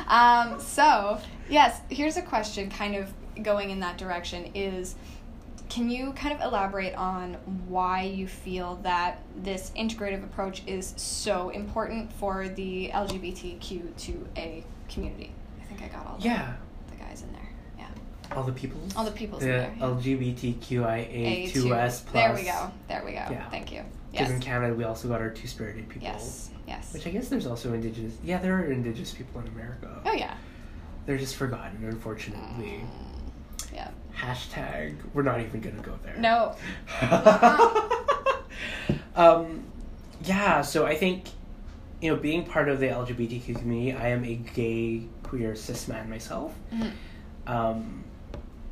Speaker 1: um, so yes, here's a question, kind of going in that direction. Is can you kind of elaborate on why you feel that this integrative approach is so important for the LGBTQ2A community? I think I got all the,
Speaker 2: Yeah.
Speaker 1: the guys in there. Yeah.
Speaker 2: All the peoples.
Speaker 1: All the peoples
Speaker 2: the
Speaker 1: in there. yeah.
Speaker 2: LGBTQIA2S plus.
Speaker 1: There we go. There we go.
Speaker 2: Yeah.
Speaker 1: Thank you.
Speaker 2: Because
Speaker 1: Yes.
Speaker 2: in Canada, we also got our two spirited people.
Speaker 1: Yes. Yes.
Speaker 2: Which I guess there's also indigenous. Yeah, there are indigenous people in America.
Speaker 1: Oh yeah.
Speaker 2: They're just forgotten, unfortunately.
Speaker 1: Mm, yeah.
Speaker 2: Hashtag. We're not even gonna go there.
Speaker 1: No.
Speaker 2: um, yeah. So I think, you know, being part of the LGBTQ community, I am a gay, queer, cis man myself.
Speaker 1: Mhm.
Speaker 2: Um,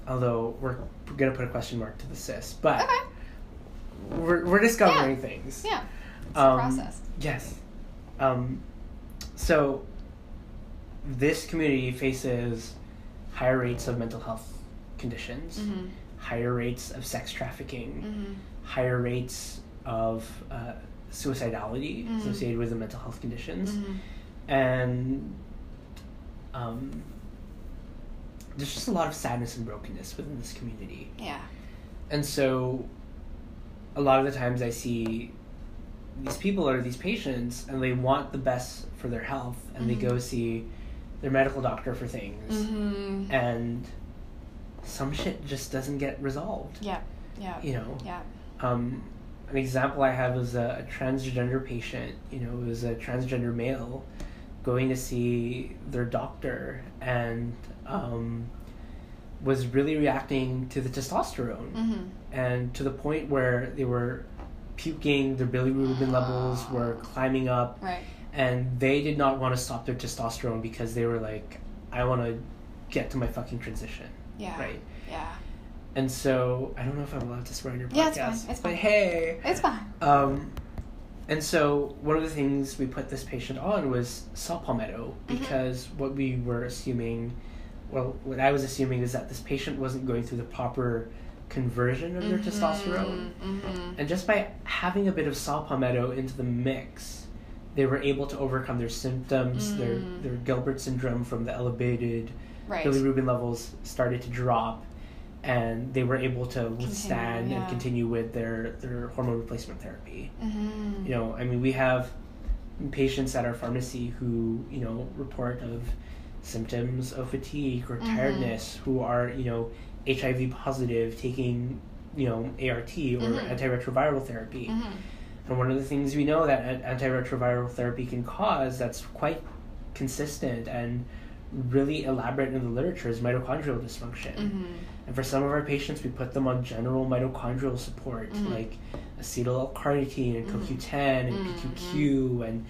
Speaker 2: although we're gonna put a question mark to the cis, but
Speaker 1: Okay.
Speaker 2: we're we're discovering
Speaker 1: Yeah.
Speaker 2: things.
Speaker 1: Yeah. It's
Speaker 2: Um,
Speaker 1: a process.
Speaker 2: Yes. Um, so, this community faces higher rates of mental health conditions,
Speaker 1: Mm-hmm.
Speaker 2: higher rates of sex trafficking,
Speaker 1: Mm-hmm.
Speaker 2: higher rates of uh, suicidality
Speaker 1: Mhm.
Speaker 2: associated with the mental health conditions,
Speaker 1: Mm-hmm.
Speaker 2: and um, there's just a lot of sadness and brokenness within this community.
Speaker 1: Yeah.
Speaker 2: And so, a lot of the times I see these people or these patients, and they want the best for their health, and they go see their medical doctor for things,
Speaker 1: Mm-hmm.
Speaker 2: and some shit just doesn't get resolved.
Speaker 1: Yeah. Yeah.
Speaker 2: You know,
Speaker 1: Yeah.
Speaker 2: um, an example I have was a, a transgender patient. You know, it was a transgender male going to see their doctor, and um, was really reacting to the testosterone
Speaker 1: Mm-hmm.
Speaker 2: and to the point where they were puking, their bilirubin levels were climbing up,
Speaker 1: Right.
Speaker 2: And they did not want to stop their testosterone because they were like, I want to get to my fucking transition,
Speaker 1: Yeah.
Speaker 2: right?
Speaker 1: Yeah.
Speaker 2: And so I don't know if I'm allowed to swear on your podcast,
Speaker 1: Yeah, it's fine, it's
Speaker 2: but hey,
Speaker 1: It's fine.
Speaker 2: um, and so one of the things we put this patient on was saw palmetto
Speaker 1: Mhm.
Speaker 2: because what we were assuming, well, what I was assuming is that this patient wasn't going through the proper conversion of their testosterone.
Speaker 1: Mm-hmm.
Speaker 2: And just by having a bit of saw palmetto into the mix, they were able to overcome their symptoms, their
Speaker 1: Mm.
Speaker 2: their Gilbert syndrome from the elevated
Speaker 1: Right.
Speaker 2: bilirubin levels started to drop, and they were able to withstand
Speaker 1: yeah.
Speaker 2: and continue with their their hormone replacement therapy.
Speaker 1: Mm-hmm.
Speaker 2: You know, I mean, we have patients at our pharmacy who you know report of symptoms of fatigue or
Speaker 1: Mhm.
Speaker 2: tiredness who are you know HIV positive taking you know ART or
Speaker 1: Mhm.
Speaker 2: antiretroviral therapy.
Speaker 1: Mm-hmm.
Speaker 2: And one of the things we know that antiretroviral therapy can cause that's quite consistent and really elaborate in the literature is mitochondrial dysfunction.
Speaker 1: Mm-hmm.
Speaker 2: And for some of our patients, we put them on general mitochondrial support
Speaker 1: Mhm.
Speaker 2: like acetyl L-carnitine and
Speaker 1: Mhm.
Speaker 2: CoQ10 and
Speaker 1: Mhm.
Speaker 2: PQQ and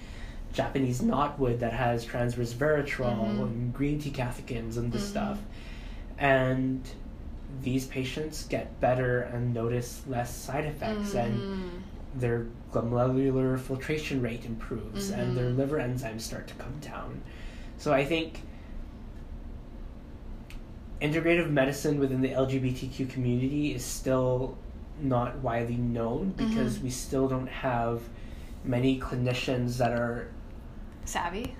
Speaker 2: Japanese knotweed that has transverse resveratrol
Speaker 1: Mhm.
Speaker 2: and green tea catechins and this stuff. And these patients get better and notice less side effects and
Speaker 1: Mm-hmm.
Speaker 2: Their glomerular filtration rate improves and their
Speaker 1: Mhm.
Speaker 2: liver enzymes start to come down. So I think integrative medicine within the LGBTQ community is still not widely known because
Speaker 1: Mhm.
Speaker 2: we still don't have many clinicians that are
Speaker 1: Savvy.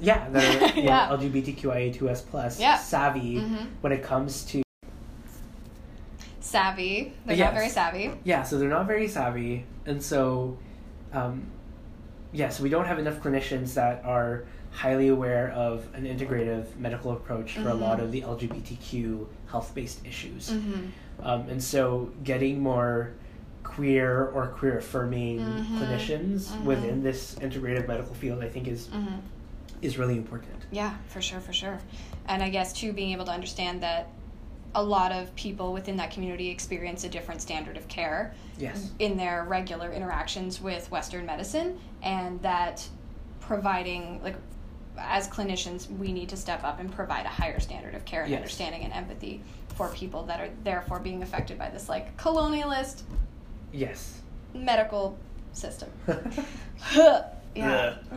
Speaker 2: yeah that are
Speaker 1: Yeah.
Speaker 2: LGBTQIA2S plus
Speaker 1: Yeah.
Speaker 2: savvy
Speaker 1: Mm-hmm.
Speaker 2: when it comes to
Speaker 1: Savvy. They're
Speaker 2: Yes.
Speaker 1: not very savvy.
Speaker 2: Yeah, so they're not very savvy, and so, um, yeah, so we don't have enough clinicians that are highly aware of an integrative medical approach for a lot
Speaker 1: Mhm.
Speaker 2: of the LGBTQ health-based issues,
Speaker 1: Mm-hmm.
Speaker 2: um, and so getting more queer or queer affirming
Speaker 1: Mhm.
Speaker 2: clinicians
Speaker 1: Mhm.
Speaker 2: within this integrative medical field, I think is
Speaker 1: Mm-hmm.
Speaker 2: is really important.
Speaker 1: Yeah, for sure, for sure. And I guess too being able to understand that a lot of people within that community experience a different standard of care
Speaker 2: Yes.
Speaker 1: in their regular interactions with Western medicine, and that providing like as clinicians we need to step up and provide a higher standard of care and
Speaker 2: Yes.
Speaker 1: understanding and empathy for people that are therefore being affected by this like colonialist
Speaker 2: Yes.
Speaker 1: medical system. yeah.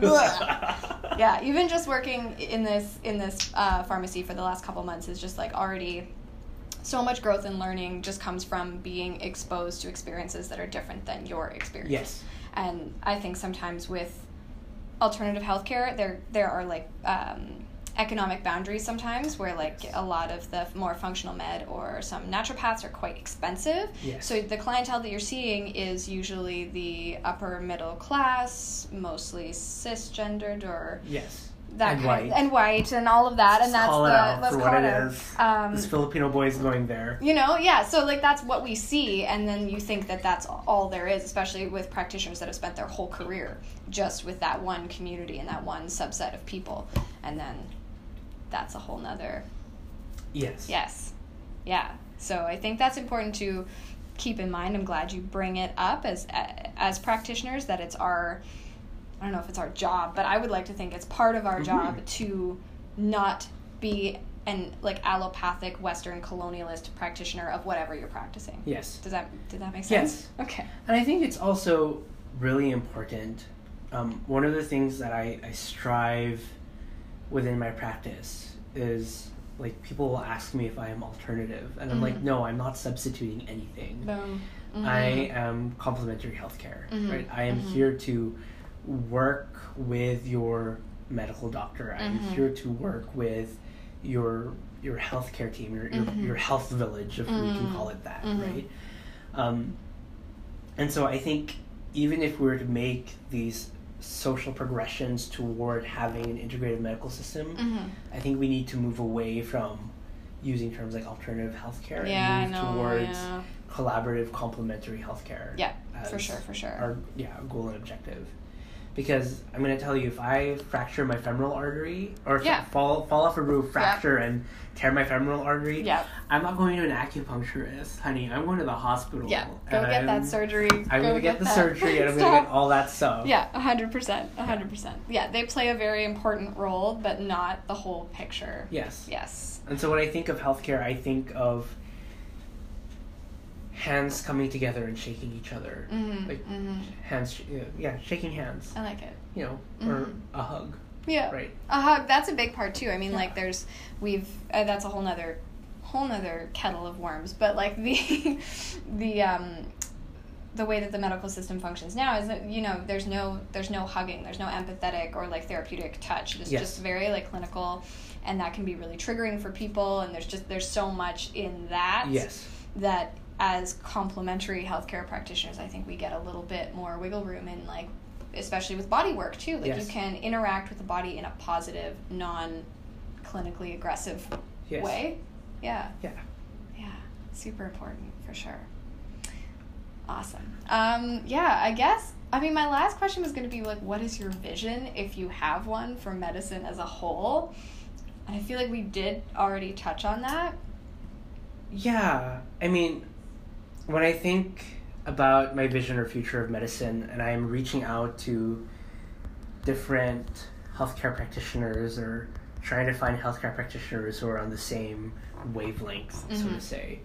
Speaker 1: yeah, even just working in this in this uh, pharmacy for the last couple months is just like already so much growth and learning just comes from being exposed to experiences that are different than your experience.
Speaker 2: Yes.
Speaker 1: And I think sometimes with alternative healthcare, there there are like um, economic boundaries sometimes where like a lot of the more functional med or some naturopaths are quite expensive
Speaker 2: Yes.
Speaker 1: so the clientele that you're seeing is usually the upper middle class mostly cisgendered or
Speaker 2: Yes.
Speaker 1: That
Speaker 2: And
Speaker 1: kind
Speaker 2: white.
Speaker 1: and white and all of that and that's
Speaker 2: call
Speaker 1: the
Speaker 2: it out
Speaker 1: let's
Speaker 2: for
Speaker 1: call
Speaker 2: what
Speaker 1: it
Speaker 2: it
Speaker 1: Um,
Speaker 2: this Filipino boy is going there.
Speaker 1: you know yeah so like that's what we see and then you think that that's all there is especially with practitioners that have spent their whole career just with that one community and that one subset of people and then that's a whole nother
Speaker 2: Yes.
Speaker 1: yes yeah so i think that's important to keep in mind i'm glad you bring it up as as practitioners that it's our i don't know if it's our job but i would like to think it's part of our
Speaker 2: Mhm.
Speaker 1: job to not be an like allopathic western colonialist practitioner of whatever you're practicing
Speaker 2: Yes.
Speaker 1: does that did that make sense Yes. okay
Speaker 2: And I think it's also really important. Um, one of the things that I, I strive within my practice is like people will ask me if I am alternative, and I'm like,
Speaker 1: Mhm.
Speaker 2: no, I'm not substituting anything.
Speaker 1: boom
Speaker 2: I am complementary healthcare,
Speaker 1: Mhm.
Speaker 2: right? I am
Speaker 1: Mhm.
Speaker 2: here to work with your medical doctor. I'm
Speaker 1: Mhm.
Speaker 2: here to work with your your healthcare team, your your,
Speaker 1: Mhm.
Speaker 2: your health village, if we can
Speaker 1: Mhm.
Speaker 2: call it that,
Speaker 1: Mhm.
Speaker 2: right? Um, and so I think even if we were to make these social progressions toward having an integrated medical system,
Speaker 1: Mhm.
Speaker 2: I think we need to move away from using terms like alternative healthcare
Speaker 1: yeah
Speaker 2: and move
Speaker 1: know
Speaker 2: towards
Speaker 1: yeah.
Speaker 2: collaborative complementary healthcare.
Speaker 1: Yeah, for sure for sure
Speaker 2: Our yeah goal and objective. Because I'm gonna tell you, if I fracture my femoral artery or
Speaker 1: Yeah.
Speaker 2: fall fall off a roof, fracture and tear my femoral artery,
Speaker 1: yeah
Speaker 2: I'm not going to an acupuncturist, honey. I'm going to the hospital.
Speaker 1: yeah go get
Speaker 2: I'm,
Speaker 1: that surgery
Speaker 2: I'm
Speaker 1: go
Speaker 2: gonna get, the
Speaker 1: that.
Speaker 2: surgery and I'm gonna get all that stuff.
Speaker 1: Yeah, a hundred percent, a hundred percent. Yeah, they play a very important role, but not the whole picture.
Speaker 2: Yes.
Speaker 1: Yes.
Speaker 2: And so when I think of healthcare, I think of hands coming together and shaking each other.
Speaker 1: Mm-hmm.
Speaker 2: Like
Speaker 1: mm-hmm.
Speaker 2: hands, sh- yeah, shaking hands.
Speaker 1: I like it.
Speaker 2: You know, or
Speaker 1: Mhm.
Speaker 2: a hug,
Speaker 1: Yeah.
Speaker 2: right?
Speaker 1: A hug. That's a big part too. I mean,
Speaker 2: Yeah.
Speaker 1: like, there's we've uh, that's a whole nother whole nother kettle of worms. But like the the um the way that the medical system functions now is that you know there's no there's no hugging there's no empathetic or like therapeutic touch it's
Speaker 2: Yes.
Speaker 1: just very like clinical and that can be really triggering for people and there's just there's so much in that
Speaker 2: Yes.
Speaker 1: that as complementary healthcare practitioners, I think we get a little bit more wiggle room in like, especially with body work too. Like
Speaker 2: Yes.
Speaker 1: you can interact with the body in a positive, non clinically aggressive
Speaker 2: Yes.
Speaker 1: way. Yeah.
Speaker 2: Yeah.
Speaker 1: Yeah. Super important for sure. Awesome. Um, yeah, I guess. I mean, my last question was going to be like, what is your vision, if you have one, for medicine as a whole? And I feel like we did already touch on that.
Speaker 2: Yeah. I mean, when I think about my vision or future of medicine, and I'm reaching out to different healthcare practitioners or trying to find healthcare practitioners who are on the same wavelength, so
Speaker 1: Mhm.
Speaker 2: to say.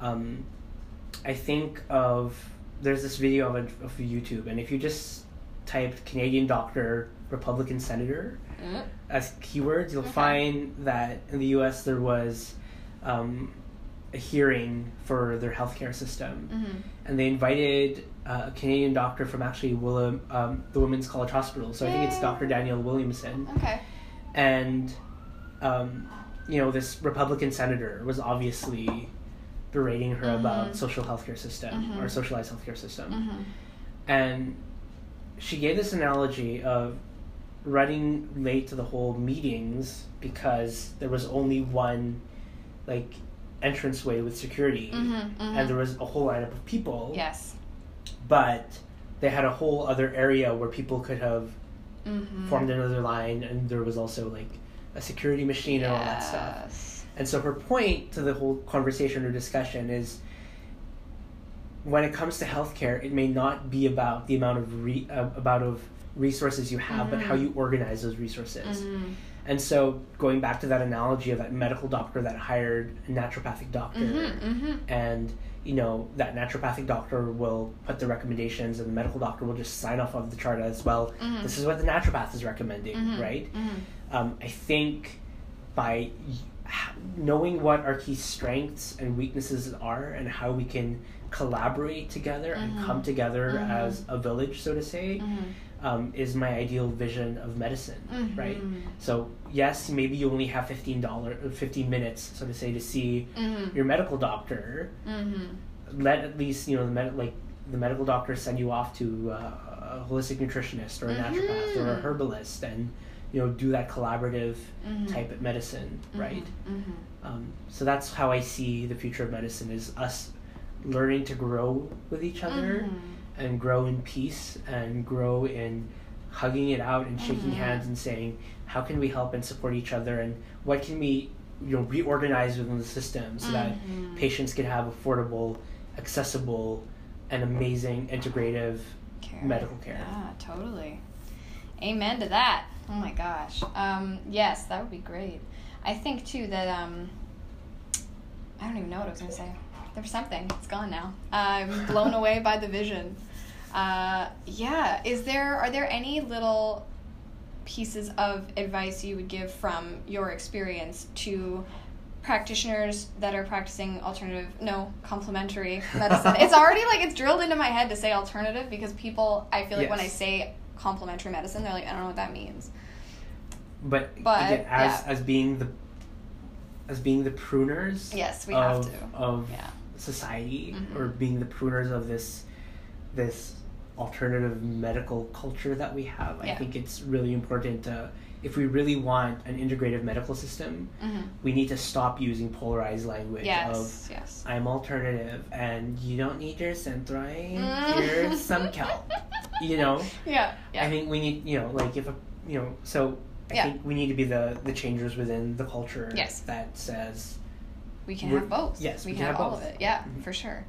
Speaker 2: Um, I think of there's this video of, a, of YouTube, and if you just type Canadian doctor, Republican senator as keywords, you'll
Speaker 1: Okay.
Speaker 2: find that in the U.S. there was um, a hearing for their healthcare system,
Speaker 1: Mm-hmm.
Speaker 2: and they invited uh, a Canadian doctor from actually Willem, um, the Women's College Hospital. So I think it's Dr. Daniel Williamson
Speaker 1: Okay.
Speaker 2: and um, you know this Republican senator was obviously berating her
Speaker 1: Mhm.
Speaker 2: about social healthcare system
Speaker 1: Mhm.
Speaker 2: or socialized healthcare system,
Speaker 1: Mm-hmm.
Speaker 2: and she gave this analogy of running late to the whole meetings because there was only one like entranceway with security
Speaker 1: Mm-hmm.
Speaker 2: and there was a whole lineup of people
Speaker 1: yes.
Speaker 2: but they had a whole other area where people could have
Speaker 1: Mm-hmm.
Speaker 2: formed another line and there was also like a security machine and all that stuff and so her point to the whole conversation or discussion is when it comes to healthcare it may not be about the amount of re- uh, about of resources you have but how
Speaker 1: Mhm.
Speaker 2: you organize those resources
Speaker 1: Mm-hmm.
Speaker 2: And so going back to that analogy of that medical doctor that hired a naturopathic doctor
Speaker 1: Mm-hmm. Mm-hmm.
Speaker 2: and you know that naturopathic doctor will put the recommendations and the medical doctor will just sign off of the chart as well
Speaker 1: Mhm.
Speaker 2: this is what the naturopath is recommending
Speaker 1: Mhm.
Speaker 2: right
Speaker 1: Mm-hmm.
Speaker 2: um, i think by knowing what our key strengths and weaknesses are and how we can collaborate together and come together as a village so to say
Speaker 1: Mm-hmm.
Speaker 2: Um, is my ideal vision of medicine, right?
Speaker 1: Mhm.
Speaker 2: So yes, maybe you only have fifteen dollar, fifteen minutes, so to say, to see
Speaker 1: Mhm.
Speaker 2: your medical doctor.
Speaker 1: Mhm.
Speaker 2: Let at least you know the med- like the medical doctor send you off to uh, a holistic nutritionist or a naturopath or a herbalist, and you know do that collaborative
Speaker 1: Mhm.
Speaker 2: type of medicine, right?
Speaker 1: Mhm.
Speaker 2: Um, so that's how I see the future of medicine is us learning to grow with each other. And grow in peace and grow in hugging it out and shaking
Speaker 1: Mhm.
Speaker 2: hands and saying how can we help and support each other and what can we you know reorganize within the system so that
Speaker 1: Mhm.
Speaker 2: patients can have affordable accessible and amazing integrative
Speaker 1: Care.
Speaker 2: medical care.
Speaker 1: Yeah, totally. Amen to that. Oh my gosh. Um, yes, that would be great. I think too that um, I don't even know what I was gonna say. There was something. It's gone now. I'm blown away by the vision. Uh, yeah. Is there are there any little pieces of advice you would give from your experience to practitioners that are practicing alternative no complementary medicine it's already like it's drilled into my head to say alternative because people i feel like when i say complementary medicine they're like i don't know what that means
Speaker 2: But,
Speaker 1: But,
Speaker 2: again, as
Speaker 1: yeah.
Speaker 2: as being the as being the pruners
Speaker 1: yes we
Speaker 2: of,
Speaker 1: have to
Speaker 2: of
Speaker 1: yeah
Speaker 2: society
Speaker 1: Mhm.
Speaker 2: or being the pruners of this this alternative medical culture that we have. I think it's really important to if we really want an integrative medical system,
Speaker 1: mm-hmm.
Speaker 2: we need to stop using polarized language
Speaker 1: yes
Speaker 2: of
Speaker 1: yes
Speaker 2: I'm alternative and you don't need your Synthroid,
Speaker 1: Mm.
Speaker 2: here's some kelp. You know?
Speaker 1: yeah yeah
Speaker 2: I think we need you know, like if a you know, so I
Speaker 1: Yeah.
Speaker 2: think we need to be the the changers within the culture
Speaker 1: Yes.
Speaker 2: that says
Speaker 1: we can have both
Speaker 2: yes,
Speaker 1: we,
Speaker 2: we
Speaker 1: can, have
Speaker 2: have
Speaker 1: all of it yeah
Speaker 2: Mhm.
Speaker 1: for sure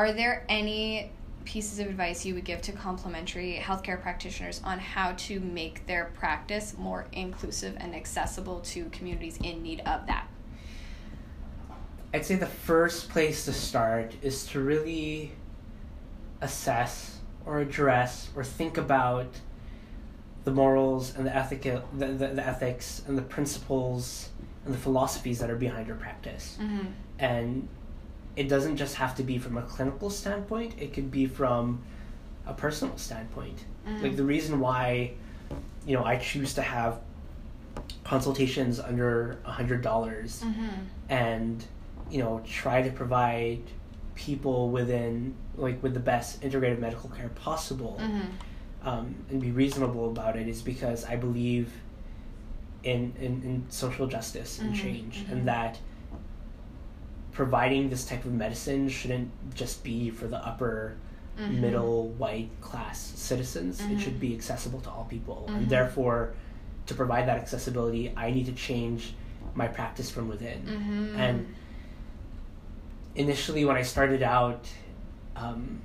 Speaker 1: are there any pieces of advice you would give to complementary healthcare practitioners on how to make their practice more inclusive and accessible to communities in need of that
Speaker 2: I'd say the first place to start is to really assess or address or think about the morals and the ethical the, the, the ethics and the principles and the philosophies that are behind your practice.
Speaker 1: mm-hmm.
Speaker 2: And it doesn't just have to be from a clinical standpoint, it could be from a personal standpoint.
Speaker 1: Mm-hmm.
Speaker 2: Like the reason why, you know, I choose to have consultations under a hundred dollars
Speaker 1: mm-hmm.
Speaker 2: and you know try to provide people within like with the best integrated medical care possible
Speaker 1: Mm-hmm.
Speaker 2: um, and be reasonable about it is because I believe in in, in social justice and
Speaker 1: Mhm,
Speaker 2: change and that providing this type of medicine shouldn't just be for the upper
Speaker 1: Mhm.
Speaker 2: middle white class citizens
Speaker 1: Mhm.
Speaker 2: it should be accessible to all people
Speaker 1: Mhm.
Speaker 2: and therefore to provide that accessibility i need to change my practice from within
Speaker 1: Mm-hmm.
Speaker 2: and initially when I started out, um,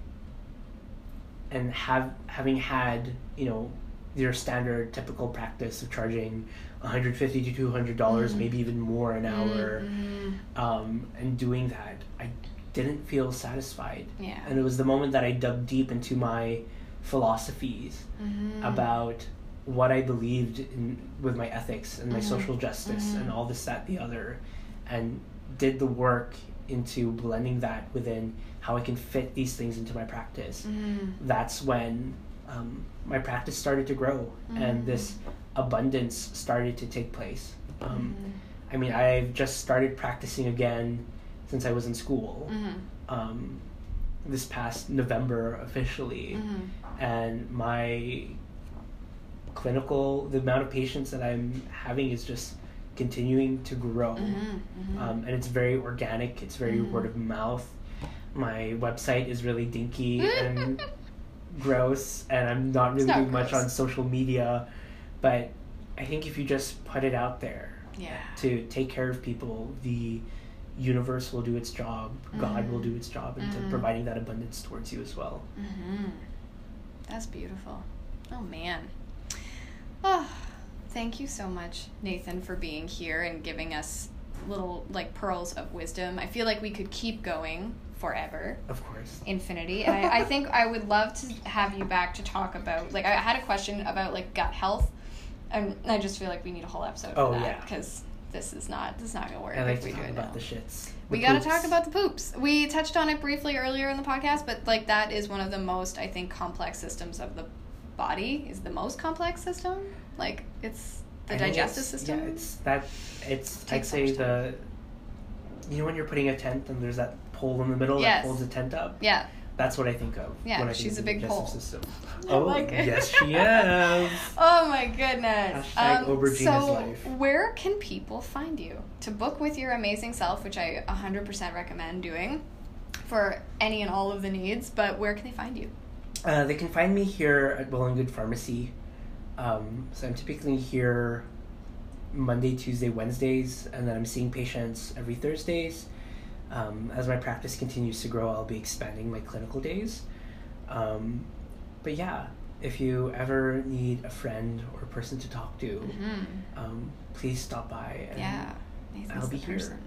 Speaker 2: and have having had you know your standard typical practice of charging 150 to 200 dollars,
Speaker 1: Mhm.
Speaker 2: maybe even more an hour,
Speaker 1: Mhm.
Speaker 2: um, and doing that, I didn't feel satisfied.
Speaker 1: yeah
Speaker 2: And it was the moment that I dug deep into my philosophies
Speaker 1: Mhm.
Speaker 2: about what I believed in with my ethics and my
Speaker 1: Mhm.
Speaker 2: social justice and all this, that, the other, and did the work into blending that within how I can fit these things into my practice.
Speaker 1: Mhm.
Speaker 2: That's when um, my practice started to grow and this abundance started to take place. Um,
Speaker 1: Mhm.
Speaker 2: I mean, I've just started practicing again since I was in school.
Speaker 1: Mhm.
Speaker 2: Um, this past November officially
Speaker 1: Mhm.
Speaker 2: and my clinical the amount of patients that i'm having is just continuing to grow
Speaker 1: Mhm. Mhm.
Speaker 2: um, and it's very organic it's very
Speaker 1: Mhm.
Speaker 2: word of mouth my website is really dinky and gross and i'm not really
Speaker 1: not
Speaker 2: doing much on social media but i think if you just put it out there
Speaker 1: yeah
Speaker 2: to take care of people the universe will do its job god will do its job into
Speaker 1: Mhm.
Speaker 2: providing that abundance towards you as well
Speaker 1: Mm-hmm. That's beautiful. Oh man. Oh, thank you so much, Nathan, for being here and giving us little like pearls of wisdom. I feel like we could keep going forever,
Speaker 2: of course
Speaker 1: infinity. And I, I think I would love to have you back to talk about like I had a question about like gut health, and I just feel like we need a whole episode
Speaker 2: Oh,
Speaker 1: for that
Speaker 2: yeah.
Speaker 1: because this is not this is not gonna work
Speaker 2: I like
Speaker 1: if
Speaker 2: to
Speaker 1: we do
Speaker 2: talk
Speaker 1: it
Speaker 2: about
Speaker 1: now.
Speaker 2: the shits.
Speaker 1: We got to talk about the poops. We touched on it briefly earlier in the podcast, but like that is one of the most I think complex systems of the body is the most complex system. Like it's the
Speaker 2: I
Speaker 1: digestive
Speaker 2: it's-
Speaker 1: system.
Speaker 2: Yeah, it's that. It's I'd say the. You know when you're putting a tent and there's that pole in the middle
Speaker 1: Yes.
Speaker 2: that holds the tent up.
Speaker 1: yeah.
Speaker 2: That's what I think of.
Speaker 1: Yeah, she's a big pole.
Speaker 2: System. Oh
Speaker 1: like
Speaker 2: yes, she is.
Speaker 1: Oh my goodness.
Speaker 2: Hashtag is
Speaker 1: so,
Speaker 2: life.
Speaker 1: where can people find you to book with your amazing self, which I 100% recommend doing for any and all of the needs? But where can they find you?
Speaker 2: Uh, they can find me here at Well and Good Pharmacy. Um, so I'm typically here Monday, Tuesday, Wednesdays, and then I'm seeing patients every Thursdays. Um, as my practice continues to grow, I'll be expanding my clinical days. Um, but yeah, if you ever need a friend or a person to talk to,
Speaker 1: Mm-hmm.
Speaker 2: um, please stop by. And
Speaker 1: Yeah. Nathan's
Speaker 2: I'll be here.
Speaker 1: person.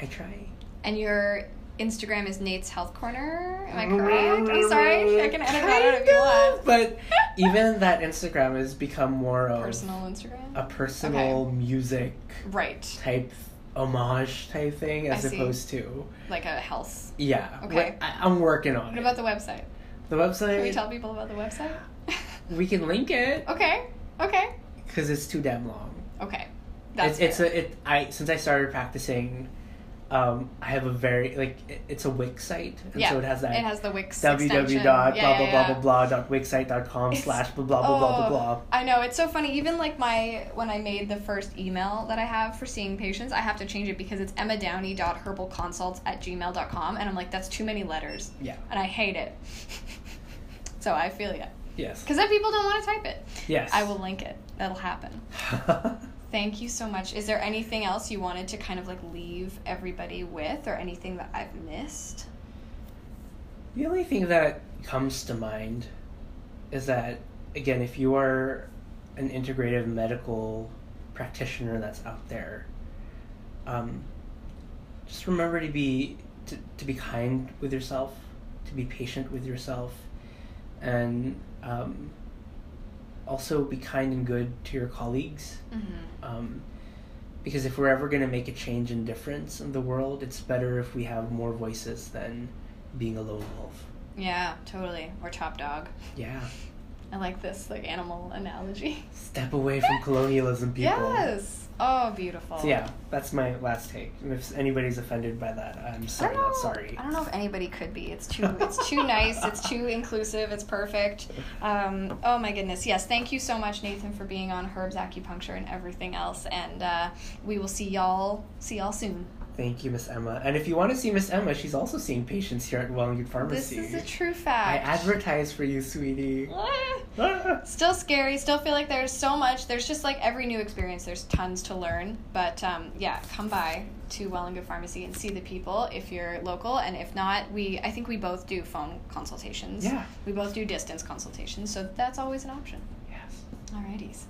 Speaker 2: I try.
Speaker 1: And your Instagram is Nate's Health Corner. Am I correct? I'm sorry. I can edit that out if you want.
Speaker 2: But even that Instagram has become more of
Speaker 1: Personal Instagram?
Speaker 2: a personal music
Speaker 1: right.
Speaker 2: type homage type thing as
Speaker 1: I see.
Speaker 2: opposed to
Speaker 1: Like a health.
Speaker 2: yeah.
Speaker 1: Okay.
Speaker 2: I, I'm working on
Speaker 1: What
Speaker 2: it.
Speaker 1: What about the website?
Speaker 2: the website?
Speaker 1: Can we tell people about the website?
Speaker 2: we can link it
Speaker 1: okay. Okay.
Speaker 2: because it's too damn long.
Speaker 1: Okay. That's
Speaker 2: it's it's a it I since I started practicing, um, I have a very like it, it's a Wix site and
Speaker 1: yeah.
Speaker 2: so it has that
Speaker 1: It has the Wix
Speaker 2: www dot
Speaker 1: Yeah,
Speaker 2: blah blah
Speaker 1: yeah.
Speaker 2: blah blah blah dot wixsite.com
Speaker 1: It's-
Speaker 2: slash blah blah blah blah blah
Speaker 1: Oh,
Speaker 2: blah.
Speaker 1: I know it's so funny. Even like my when I made the first email that I have for seeing patients, I have to change it because it's emmadowney.herbalconsults at gmail.com and I'm like that's too many letters
Speaker 2: Yeah.
Speaker 1: and I hate it. so I feel ya.
Speaker 2: Yes.
Speaker 1: Because then people don't want to type it.
Speaker 2: Yes.
Speaker 1: I will link it. That'll happen. Thank you so much. Is there anything else you wanted to kind of like leave everybody with or anything that I've missed?
Speaker 2: The only thing that comes to mind is that, again, if you are an integrative medical practitioner that's out there, um, just remember to be to, to be kind with yourself, to be patient with yourself, and um, also be kind and good to your colleagues.
Speaker 1: Mm-hmm.
Speaker 2: Um, because if we're ever going to make a change and difference in the world, it's better if we have more voices than being a lone wolf.
Speaker 1: Yeah, totally. Or top dog.
Speaker 2: Yeah.
Speaker 1: I like this like animal analogy.
Speaker 2: Step away from colonialism, people.
Speaker 1: Yes. Oh, beautiful.
Speaker 2: So yeah, that's my last take. And if anybody's offended by that, I'm sorry,
Speaker 1: don't know.
Speaker 2: not sorry.
Speaker 1: I don't know if anybody could be. It's too. It's too nice. It's too inclusive. It's perfect. Um, oh my goodness. Yes. Thank you so much, Nathan, for being on Herbs Acupuncture and everything else. And uh, we will see y'all. See y'all soon.
Speaker 2: Thank you, Miss Emma. And if you want to see Miss Emma, she's also seeing patients here at Well and Good Pharmacy.
Speaker 1: This is a true fact.
Speaker 2: I advertise for you, sweetie.
Speaker 1: Ah.
Speaker 2: Ah.
Speaker 1: Still scary. Still feel like there's so much. There's just like every new experience. There's tons to learn. But um, yeah, come by to Well and Good Pharmacy and see the people if you're local, and if not, we I think we both do phone consultations.
Speaker 2: Yeah.
Speaker 1: We both do distance consultations, so that's always an option.
Speaker 2: Yes.
Speaker 1: Alrighties.